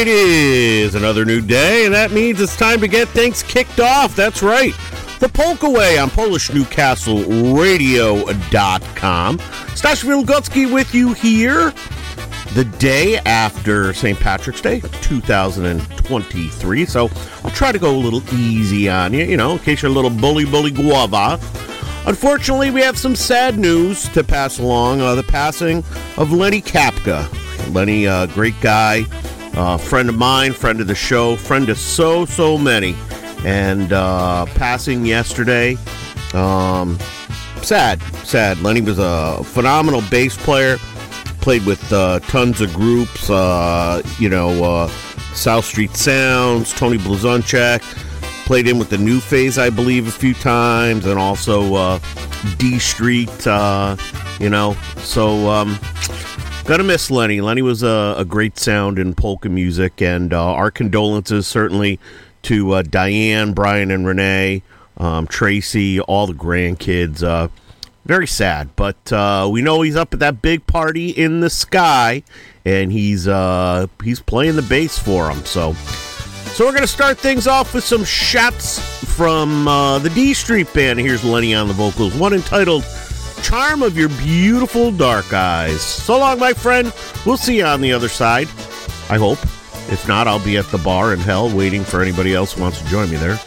It is another new day, and that means it's time to get things kicked off. That's right. The Polka Way on PolishNewcastleRadio.com. Stash Wilgocki with you here the day after St. Patrick's Day 2023. So I'll try to go a little easy on you, you know, in case you're a little bully bully guava. Unfortunately, we have some sad news to pass along uh, the passing of Lenny Kapka. Lenny, uh, great guy, uh, friend of mine, friend of the show, friend of so, so many. And uh, passing yesterday. Um, sad, sad. Lenny was a phenomenal bass player, played with uh, tons of groups, uh, you know, uh, South Street Sounds, Tony Blazonczyk, played in with the New Phase, I believe, a few times, and also uh, D Street, uh, you know. So, um, Gonna miss Lenny. Lenny was a, a great sound in polka music, and uh, our condolences certainly to uh, Diane, Brian, and Renee, um, Tracy, all the grandkids. Uh, very sad, but uh, we know he's up at that big party in the sky, and he's uh, he's playing the bass for them. So, so we're gonna start things off with some shots from uh, the D Street Band. Here's Lenny on the vocals, one entitled charm of your beautiful dark eyes. So long, my friend. We'll see you on the other side. I hope. If not, I'll be at the bar in hell waiting for anybody else who wants to join me there.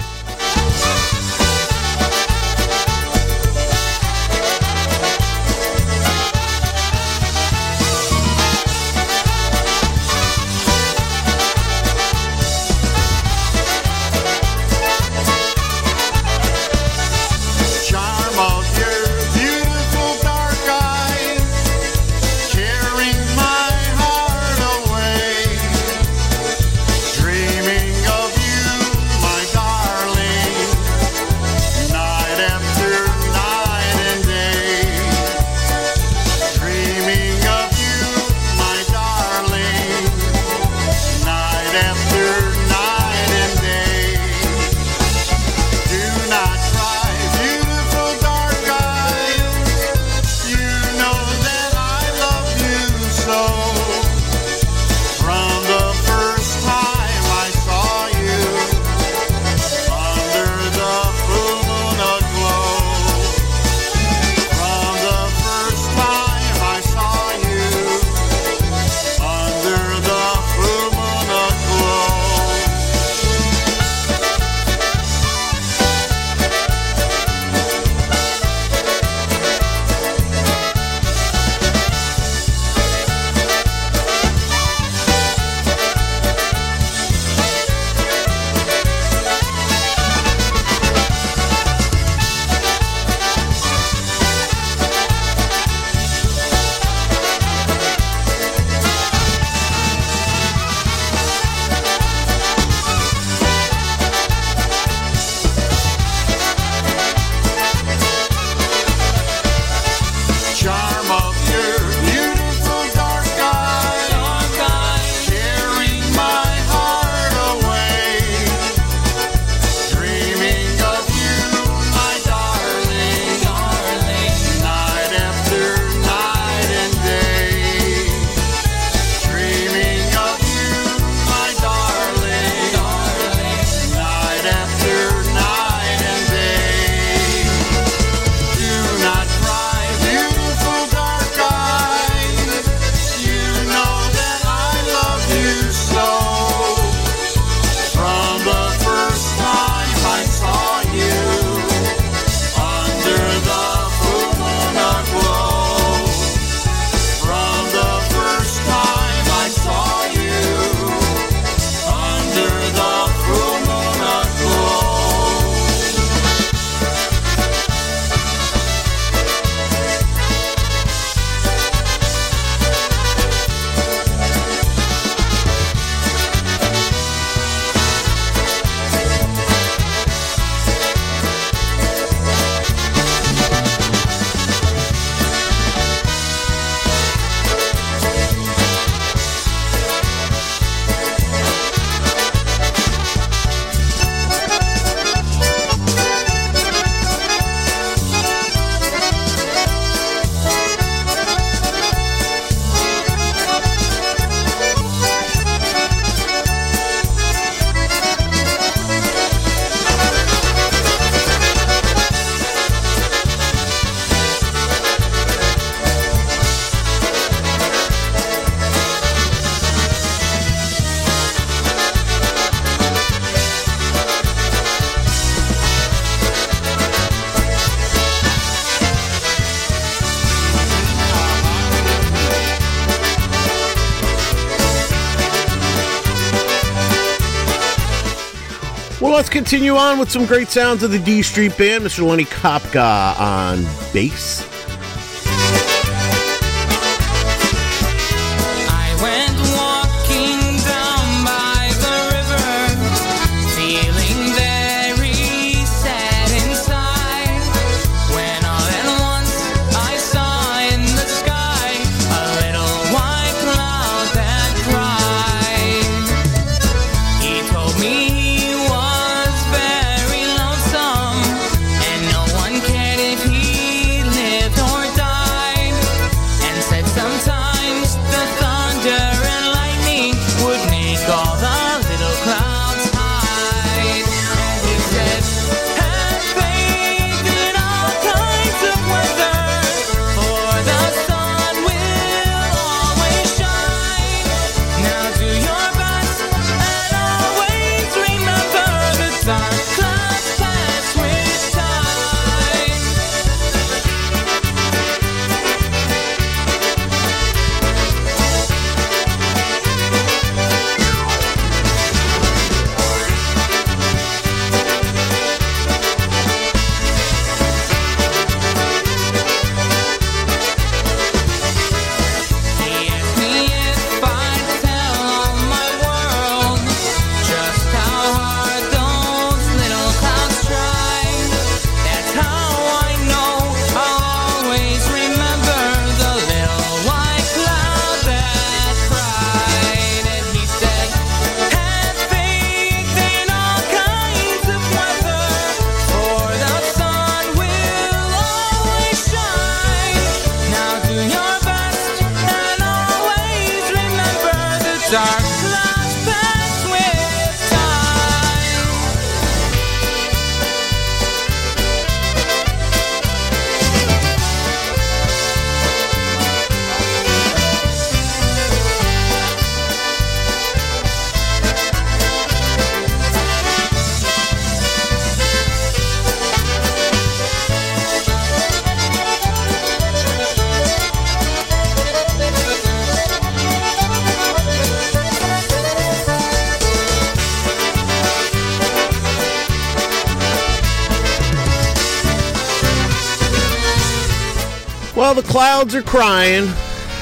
Continue on with some great sounds of the D Street Band. Mr. Lenny Kopka on bass. Well, the clouds are crying.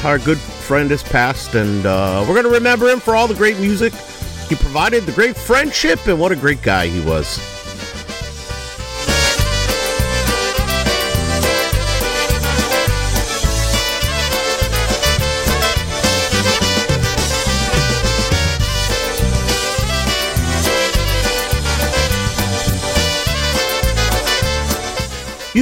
Our good friend has passed, and uh, we're going to remember him for all the great music he provided, the great friendship, and what a great guy he was.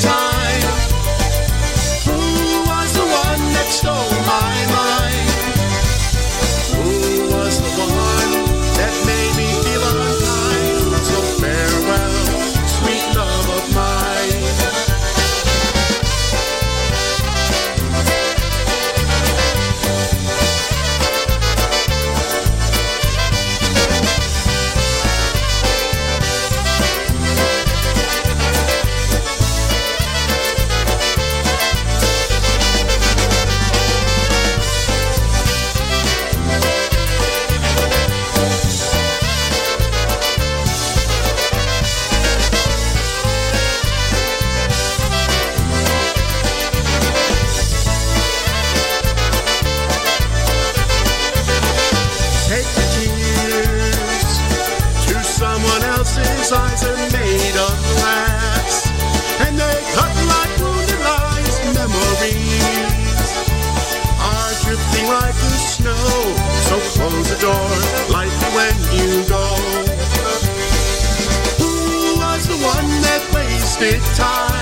time? Who was the one that stole my mind? Wasted time?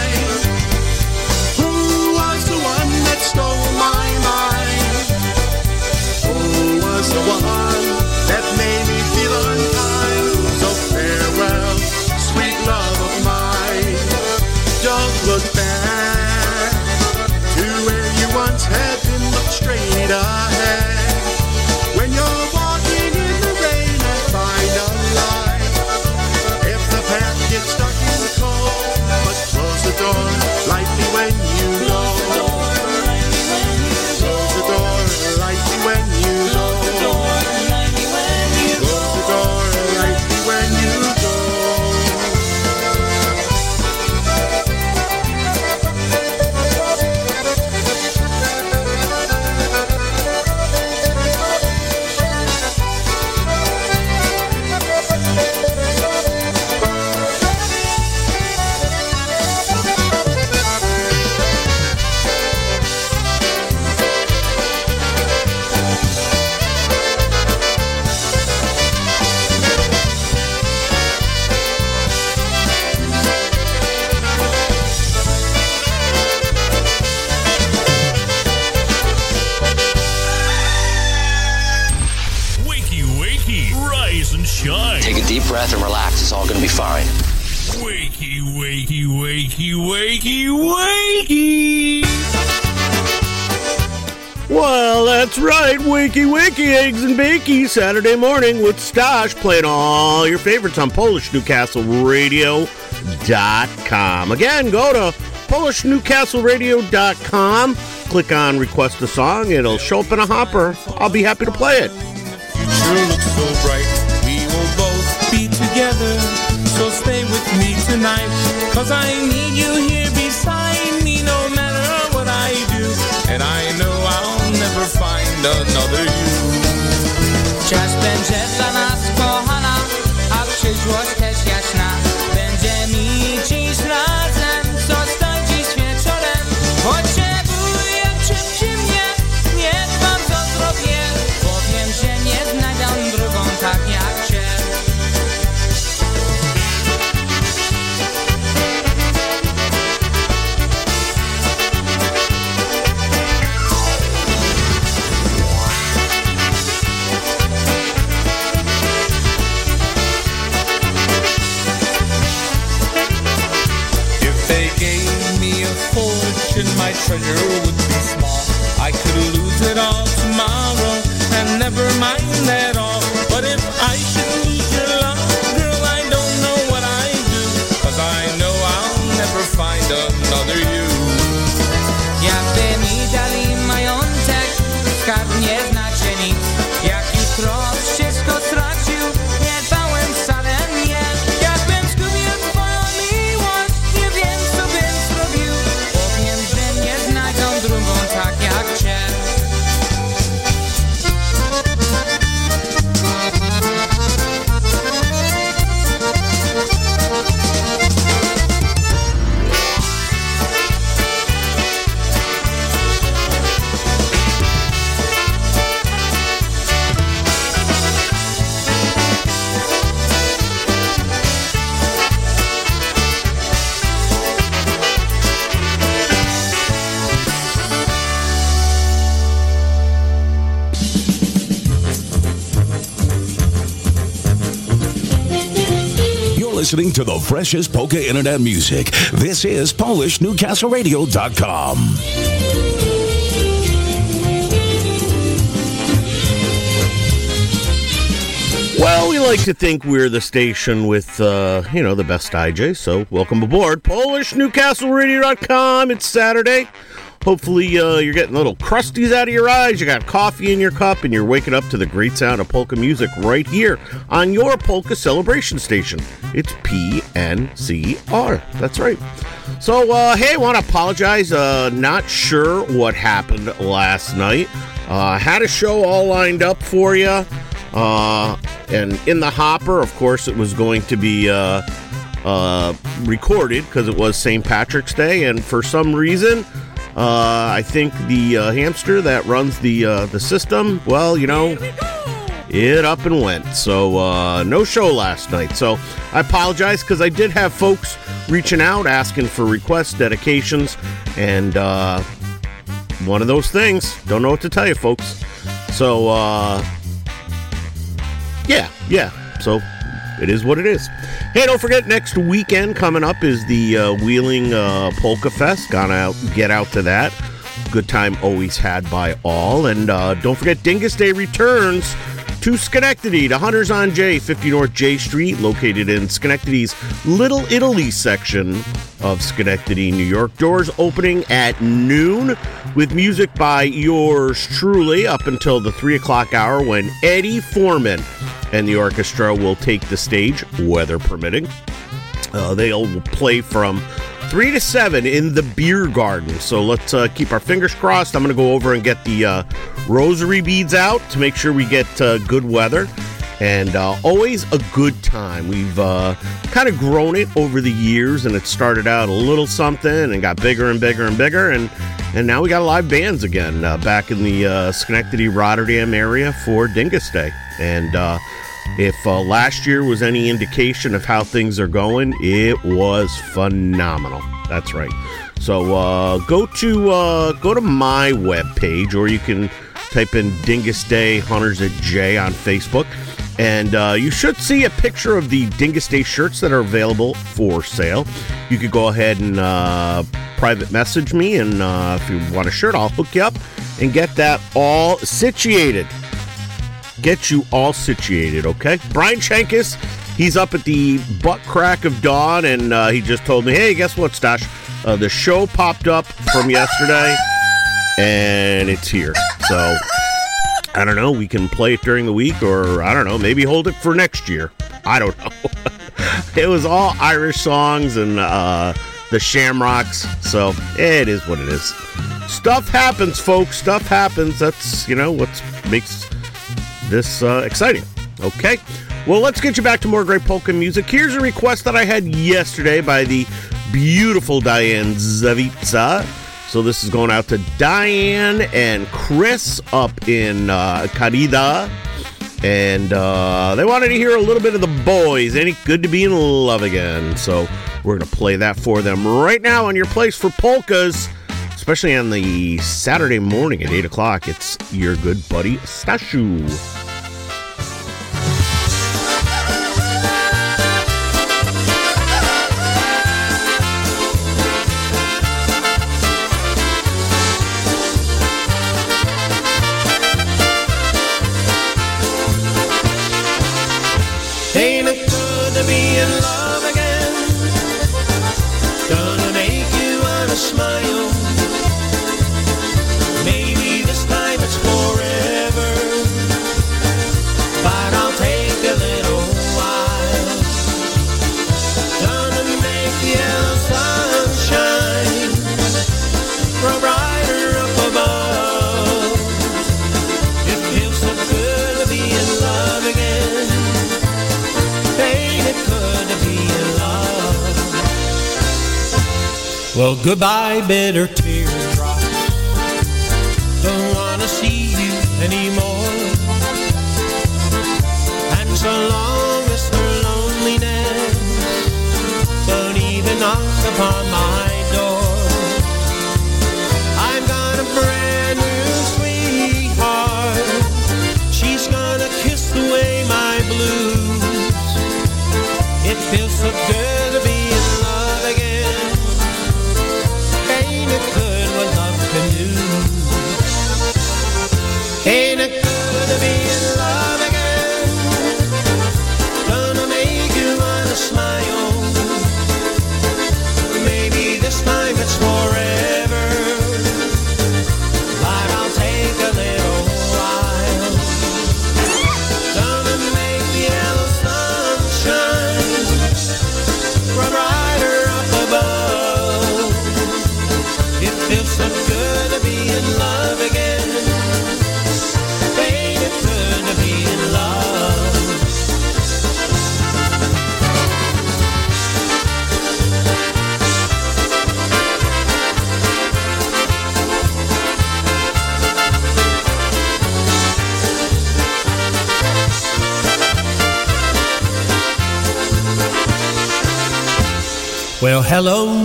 Deep breath and relax. It's all going to be fine. Wakey, wakey, wakey, wakey, wakey. Well, that's right. Wakey, wakey, eggs and bakey. Saturday morning with Stosh playing all your favorites on PolishNewcastleRadio.com. Again, go to PolishNewcastleRadio.com. Click on Request a Song. It'll show up in a hopper. I'll be happy to play it. Tonight. Cause I need you here beside me no matter what I do. And I know I'll never find another you. Chociaż będzie dla nas kochana, a przyszłość treasure would be small. I could lose it all tomorrow and never mind at all. Listening to the freshest polka internet music. This is PolishNewcastleRadio.com. Well, we like to think we're the station with, uh, you know, the best IJ, so welcome aboard. PolishNewcastleRadio.com. It's Saturday. Hopefully, uh, you're getting little crusties out of your eyes. You got coffee in your cup, and you're waking up to the great sound of polka music right here on your polka celebration station. It's PNCR. That's right. So, uh, hey, I want to apologize. Uh, not sure what happened last night. Uh, had a show all lined up for you. Uh, and in the hopper, of course, it was going to be uh, uh, recorded because it was St. Patrick's Day, and for some reason, uh, I think the uh, hamster that runs the uh, the system, well, you know, it up and went. So uh, no show last night. So I apologize because I did have folks reaching out asking for requests, dedications, and uh, one of those things. Don't know what to tell you, folks. So uh, yeah, yeah. So it is what it is. Hey, don't forget next weekend coming up is the uh, Wheeling uh, Polka Fest. Gonna get out to that. Good time always had by all. And uh, don't forget, Dingus Day returns to Schenectady to Hunters on J, 50 North J Street, located in Schenectady's Little Italy section of Schenectady, New York. Doors opening at noon with music by yours truly up until the 3 o'clock hour when Eddie Forman and the orchestra will take the stage, weather permitting. Uh, they'll play from 3 to 7 in the beer garden. So let's uh, keep our fingers crossed. I'm going to go over and get the uh, rosary beads out to make sure we get uh, good weather. And uh, always a good time. We've uh, kind of grown it over the years, and it started out a little something and got bigger and bigger and bigger. And, and now we got live bands again uh, back in the Schenectady Rotterdam area for Dingus Day. And if uh, last year was any indication of how things are going, it was phenomenal. That's right. So uh, go to uh, go to my webpage, or you can type in Dingus Day Hunters at J on Facebook, and uh, you should see a picture of the Dingus Day shirts that are available for sale. You could go ahead and uh, private message me, and uh, if you want a shirt, I'll hook you up and get that all situated get you all situated, okay? Brian Shankus, he's up at the butt crack of dawn, and uh, he just told me, hey, guess what, Stash? Uh, the show popped up from yesterday, and it's here. So, I don't know. We can play it during the week, or I don't know, maybe hold it for next year. I don't know. it was all Irish songs and uh, the Shamrocks, so it is what it is. Stuff happens, folks. Stuff happens. That's, you know, what makes this uh, exciting. Okay. Well, let's get you back to more great polka music. Here's a request that I had yesterday by the beautiful Diane Zavitsa. So this is going out to Diane and Chris up in uh, Carida. And uh, they wanted to hear a little bit of the boys. Ain't it good to be in love again? So we're going to play that for them right now on your place for polkas, especially on the Saturday morning at 8 o'clock. It's your good buddy Stashu. Goodbye, bitter teardrop.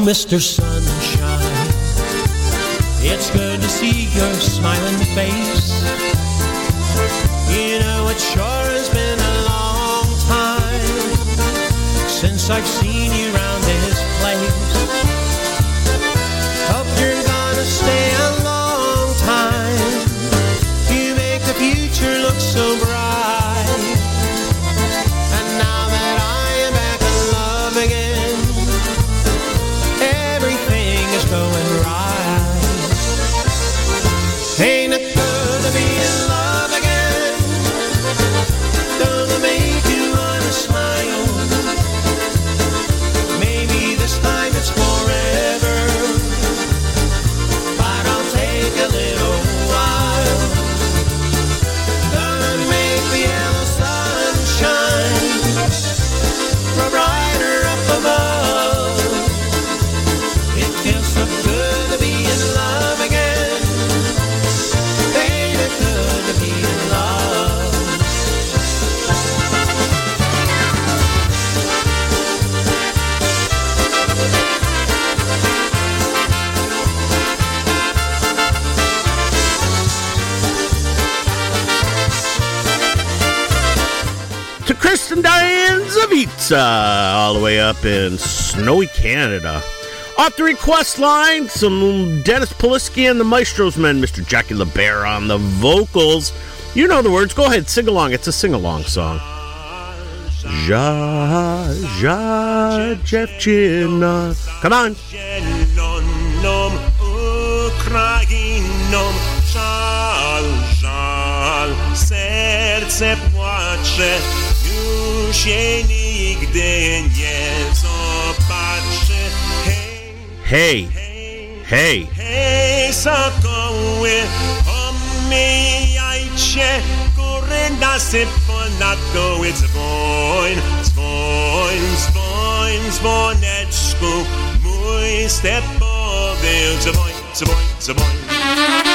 Mr. Sunshine. It's good to see your smiling face. You know, it sure has been a long time since I've seen Levica, uh, all the way up in snowy Canada. Off the request line, some Dennis Polisky and the Maestros men, Mr. Jackie LeBear on the vocals. You know the words. Go ahead, sing along. It's a sing along song. Ja, ja, dziewczyna. Come on. Zieloną żal, żal, serce płacze, już się nigdy nie zobaczy. Hej, hej, hey. hej, sokoły, omijajcie góry nasypą na doły dzwoń, dzwoń, dzwoń, dzwoneczku, mój stepowy dzwoń, dzwoń, dzwoń.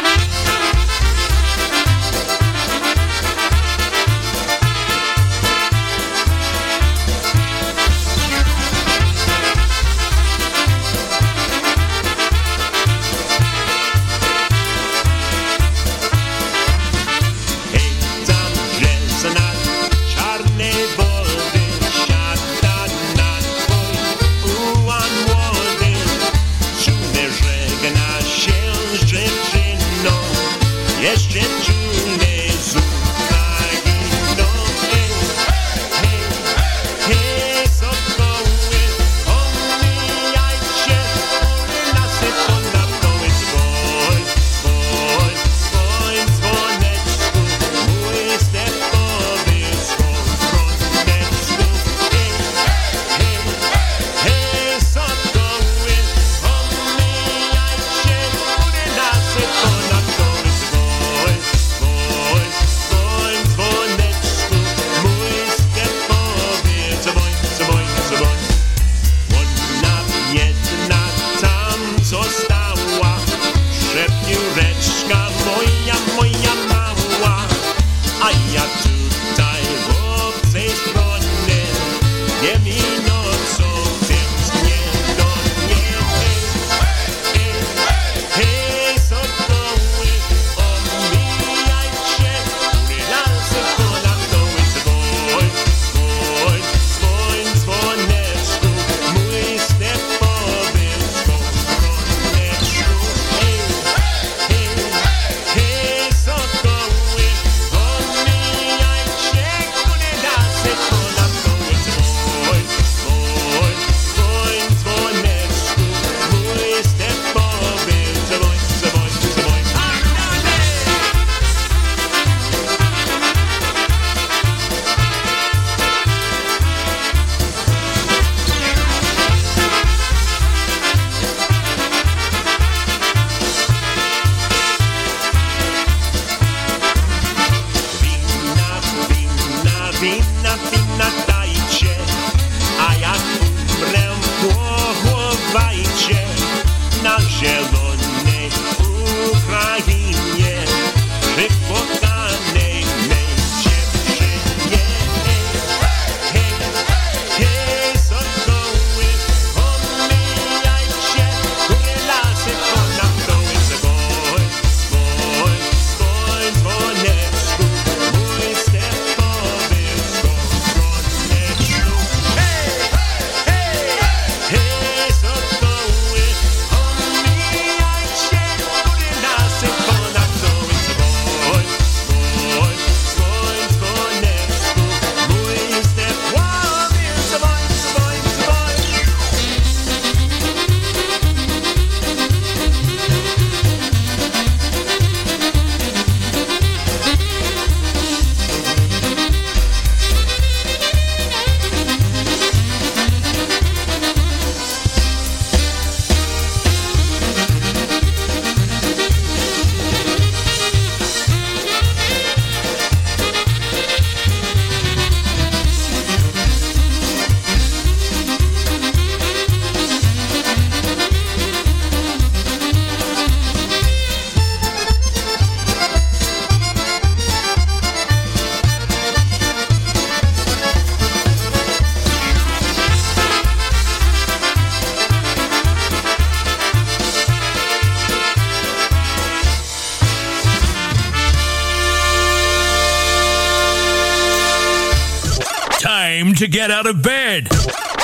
Get out of bed.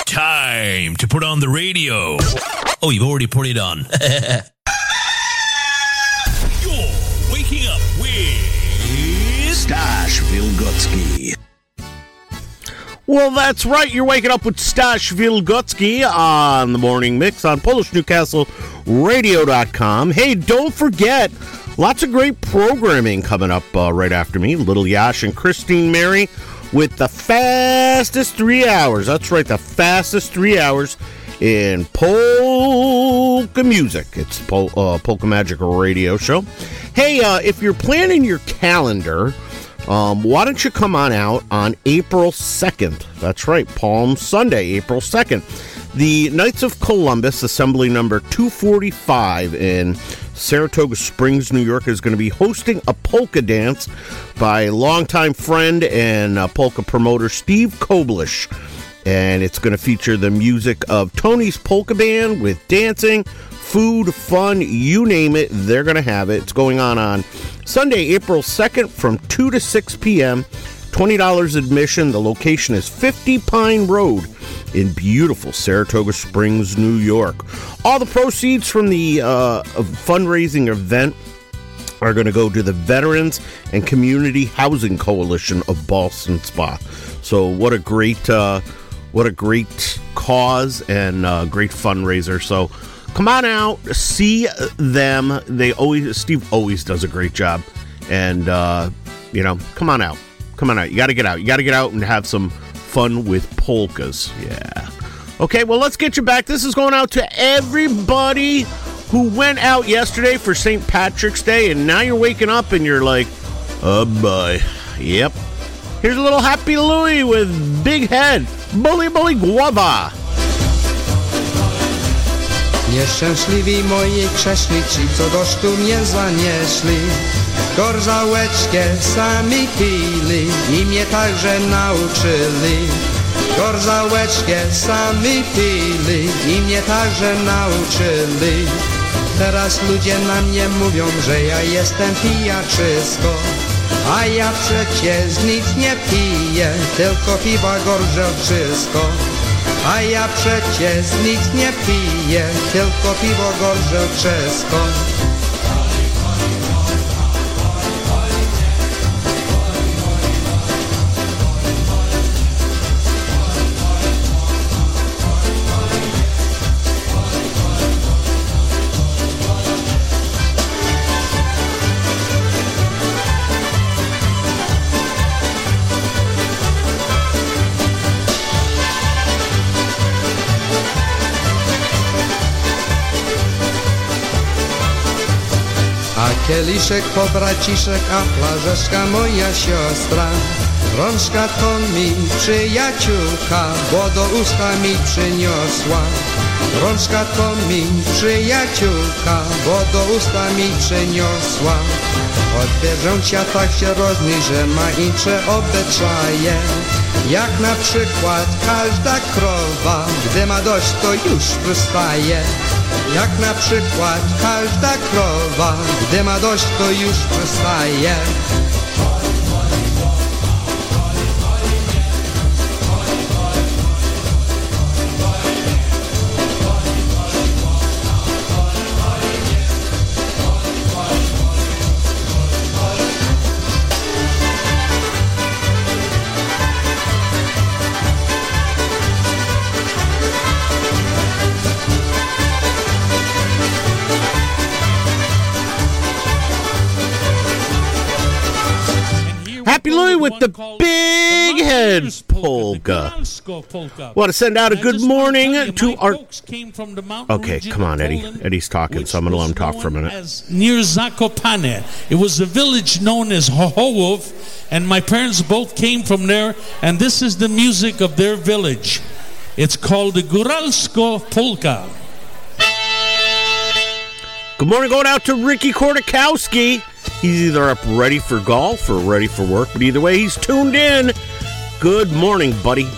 Time to put on the radio. Oh, you've already put it on. You're waking up with Stash Wilgocki. Well, that's right. You're waking up with Stash Wilgocki on the morning mix on PolishNewcastleRadio.com. Hey, don't forget, lots of great programming coming up uh, right after me. Little Yash and Christine Mary with the fastest three hours. That's right, the fastest three hours in polka music. It's Pol- uh, Polka Magic Radio Show. Hey, uh, if you're planning your calendar, um, why don't you come on out on April 2nd? That's right, Palm Sunday, April 2nd. The Knights of Columbus, assembly number 245 in Saratoga Springs, New York, is going to be hosting a polka dance by longtime friend and uh, polka promoter Steve Koblish. And it's going to feature the music of Tony's Polka Band with dancing, food, fun, you name it, they're going to have it. It's going on on Sunday, April 2nd from 2 to 6 p.m. $20 admission. The location is 50 Pine Road in beautiful Saratoga Springs, New York. All the proceeds from the uh, fundraising event are going to go to the Veterans and Community Housing Coalition of Ballston Spa. So what a great uh, what a great cause and uh, great fundraiser. So come on out, see them. They always Steve always does a great job, and uh, you know, come on out, come on out. You got to get out. You got to get out and have some fun with polkas. Yeah. Okay, well, let's get you back. This is going out to everybody who went out yesterday for St. Patrick's Day, and now you're waking up and you're like, oh boy. Yep. Here's a little Happy Louie with Big Head. Bully Bully Guava. Nieszczęśliwi moi krześnici, co do sztu mnie zanieśli. Gorzałeczkę sami pili i mnie także nauczyli. Gorzałeczkę sami pili i mnie także nauczyli. Teraz ludzie na mnie mówią, że ja jestem pijaczysko. A ja przecież nic nie piję, tylko piwa gorzelczysko. A ja przecież nic nie piję, tylko piwo gorzelczysko. A kieliszek po braciszek, a flażeczka moja siostra. Rączka to mi przyjaciółka, bo do usta mi przyniosła. Rączka to mi przyjaciółka, bo do usta mi przyniosła. Od wierzącia tak się różni, że ma inne obyczaje. Jak na przykład każda krowa, gdy ma dość, to już wystaje. Jak na przykład każda krowa, gdy ma dość, to już przestaje. With the Big Head Polka. Want to send out a good morning to our. Okay, come on, Eddie. Eddie's talking, so I'm going to let him talk for a minute. As near Zakopane. It was a village known as Chochołów, and my parents both came from there, and this is the music of their village. It's called the Guralsko Polka. Good morning, going out to Ricky Kortakowski. He's either up ready for golf or ready for work, but either way, he's tuned in. Good morning, buddy.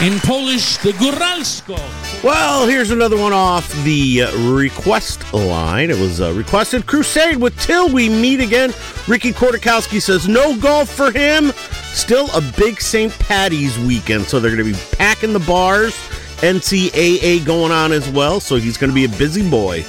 In Polish, the Góralsko. Well, here's another one off the uh, request line. It was uh, requested Crusade with Till We Meet Again. Ricky Kortakowski says no golf for him. Still a big St. Patty's weekend, so they're going to be packing the bars. NCAA going on as well, so he's going to be a busy boy.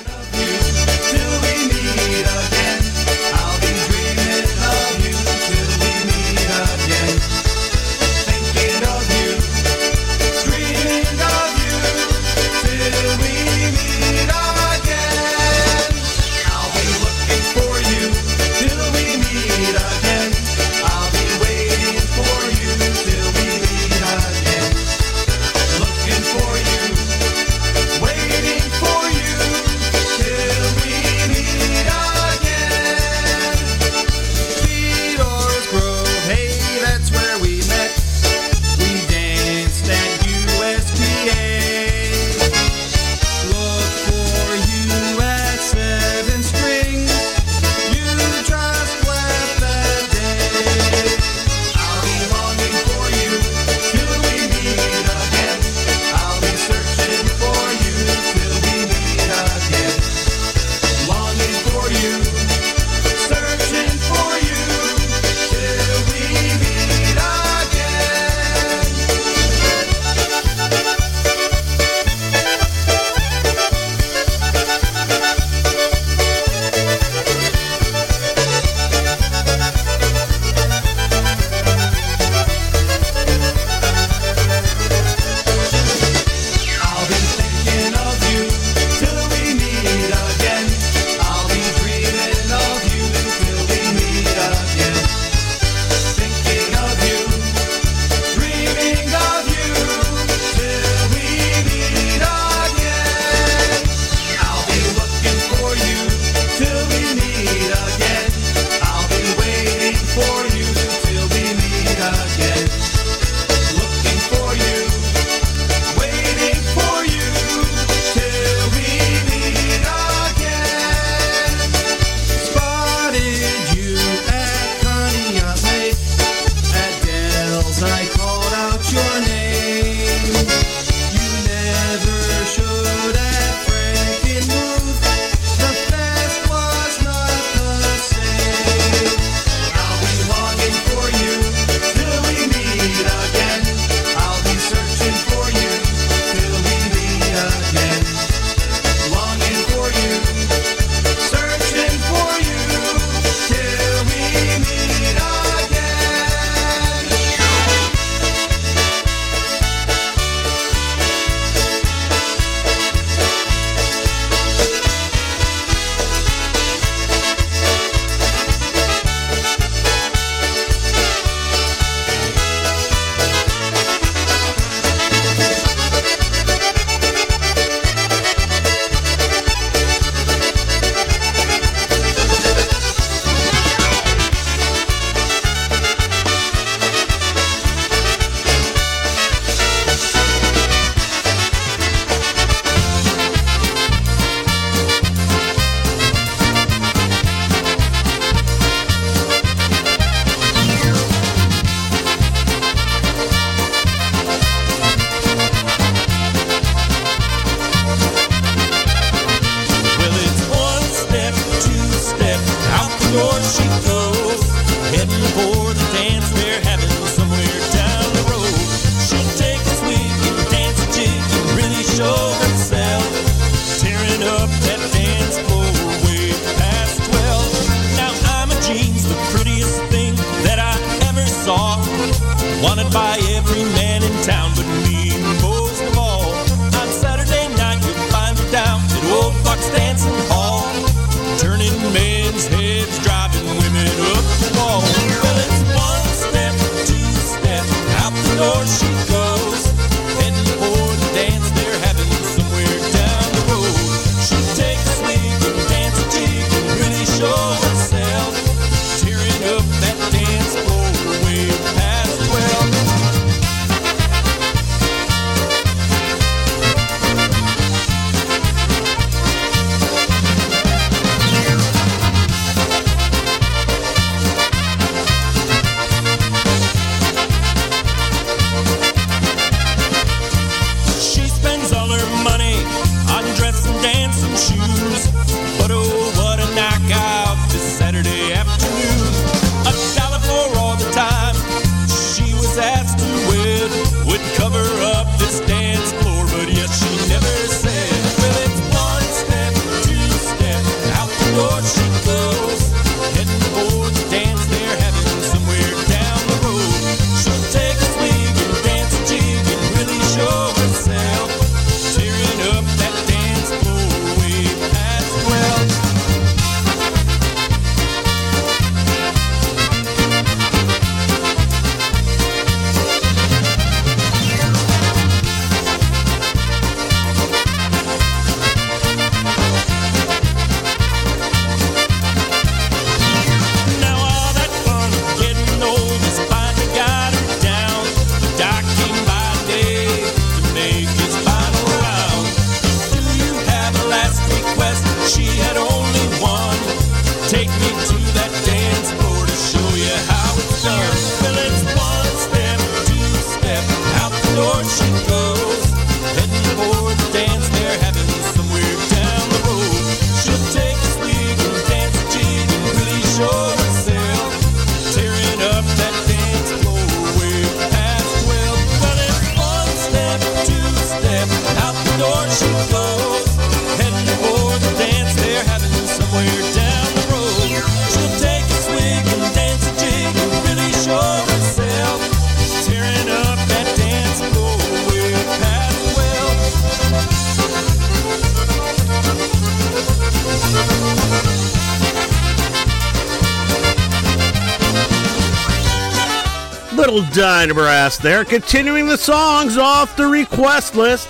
old Dynabrass there, continuing the songs off the request list.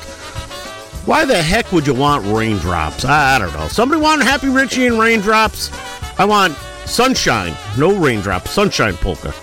Why the heck would you want raindrops? I don't know. Somebody want Happy Richie and raindrops? I want sunshine, no raindrops, sunshine polka.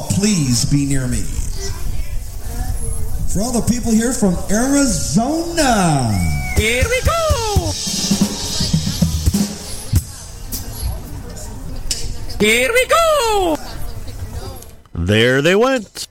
please be near me. For all the people here from Arizona. Here we go. Here we go. There they went.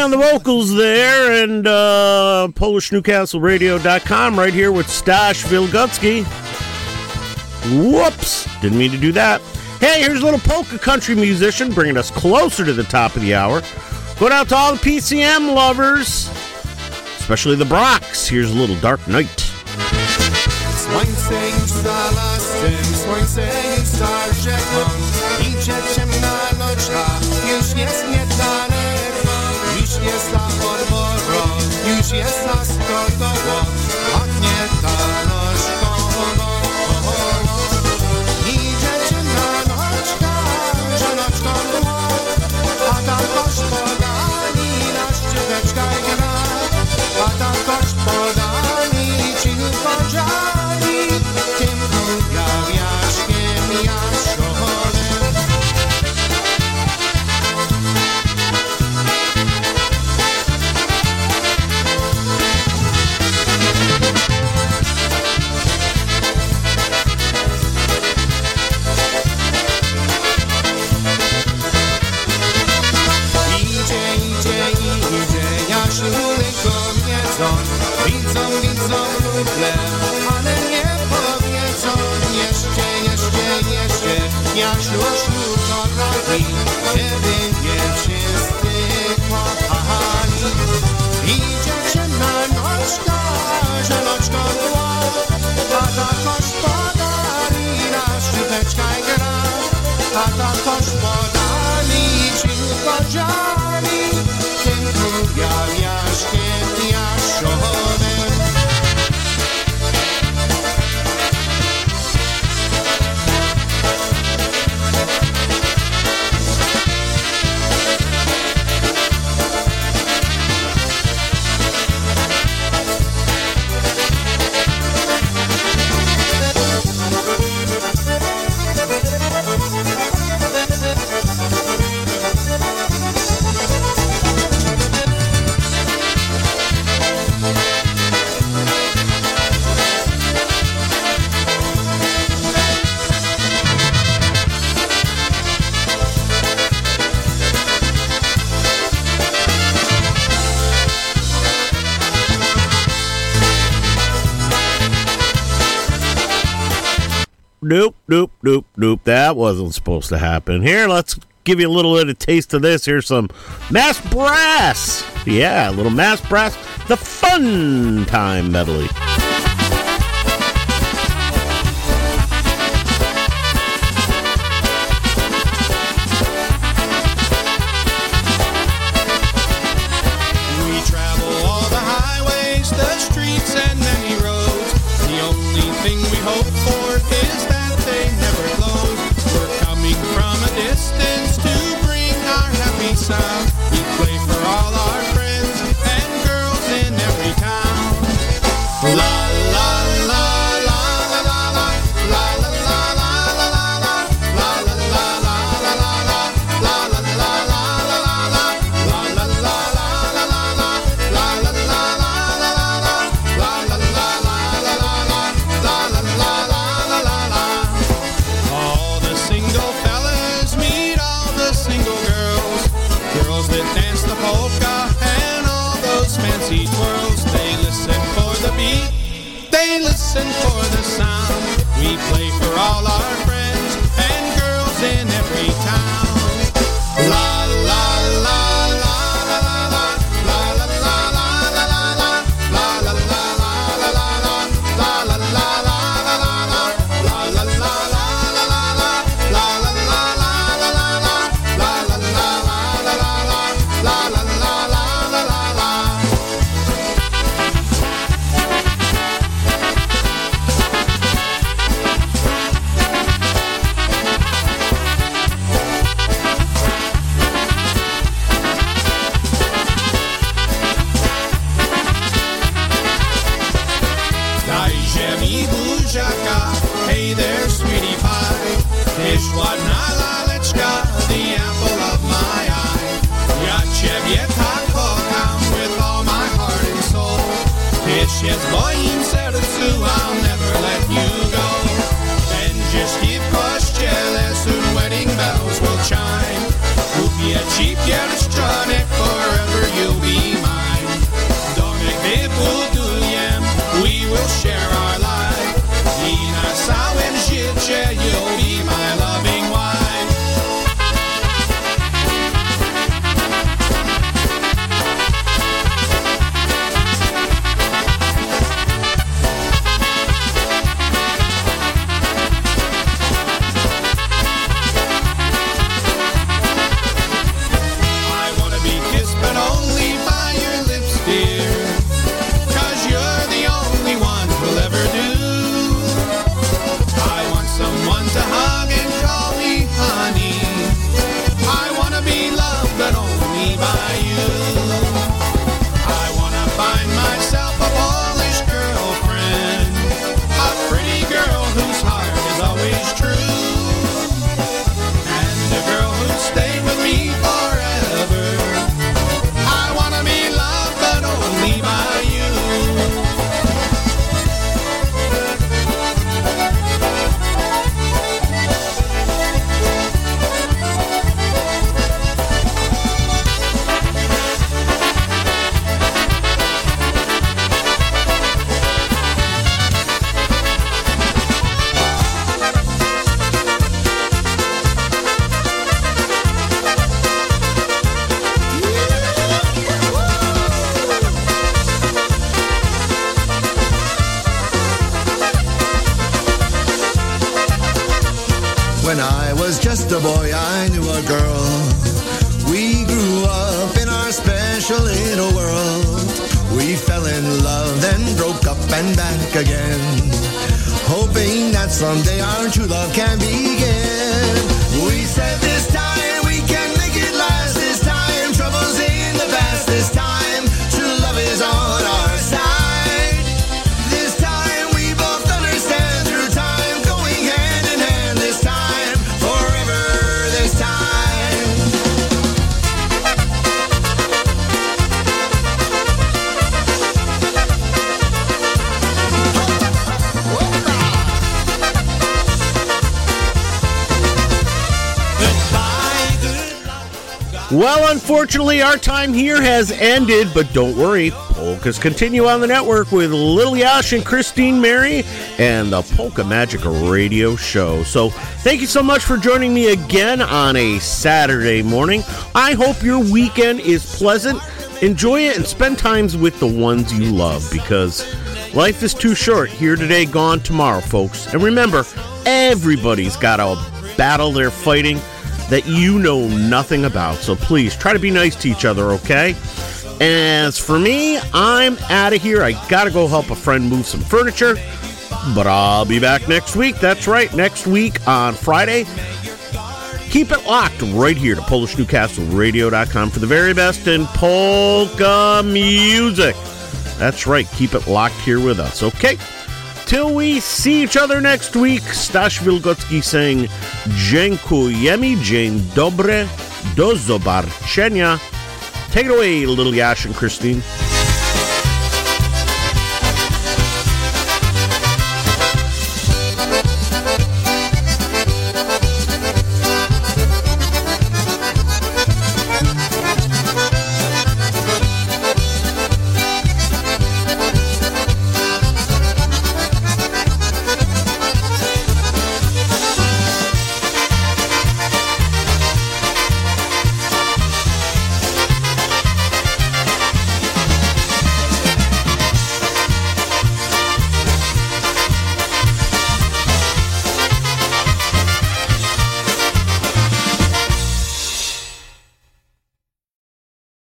On the vocals there, and uh, PolishNewcastleRadio.com right here with Stash Wilgocki. Whoops! Didn't mean to do that. Hey, here's a little polka country musician bringing us closer to the top of the hour. Going out to all the PCM lovers, especially the Brocks. Here's a little Dark Night. Słońce już za lasem, niedaleko Dziś jest nas gotowo, a nie ta cały chleb Ale nie powie co jeszcze, jeszcze, jeszcze. Jasiu, Jasiu, to radi Kiedy mnie wszyscy kochali I dziewczyna noczka, że noczką była A ta gospodarina szczyteczka gra. A ta gospodarni czynko dziali. Tym tu ja jaśnie, ja szodem Nope, nope, That wasn't supposed to happen. Here, let's give you a little bit of taste of this. Here's some Mass Brass. Yeah, a little Mass Brass, the fun time medley. sea twirls, they listen for the beat. They listen for the sound. We play for all our friends and girls in every town. La la. Well, unfortunately, our time here has ended, but don't worry. Polkas continue on the network with Little Yash and Christine Mary and the Polka Magic Radio Show. So, thank you so much for joining me again on a Saturday morning. I hope your weekend is pleasant. Enjoy it and spend times with the ones you love because life is too short. Here today, gone tomorrow, folks. And remember, everybody's got a battle they're fighting that you know nothing about. So please try to be nice to each other, okay? As for me, I'm out of here. I gotta go help a friend move some furniture, but I'll be back next week. That's right, next week on Friday. Keep it locked right here to PolishNewcastleRadio.com for the very best in polka music. That's right, keep it locked here with us, okay? Till we see each other next week, Stash Wilgocki saying Dziękujemy, dzień dobry, do zobaczenia. Take it away, little Yash and Christine.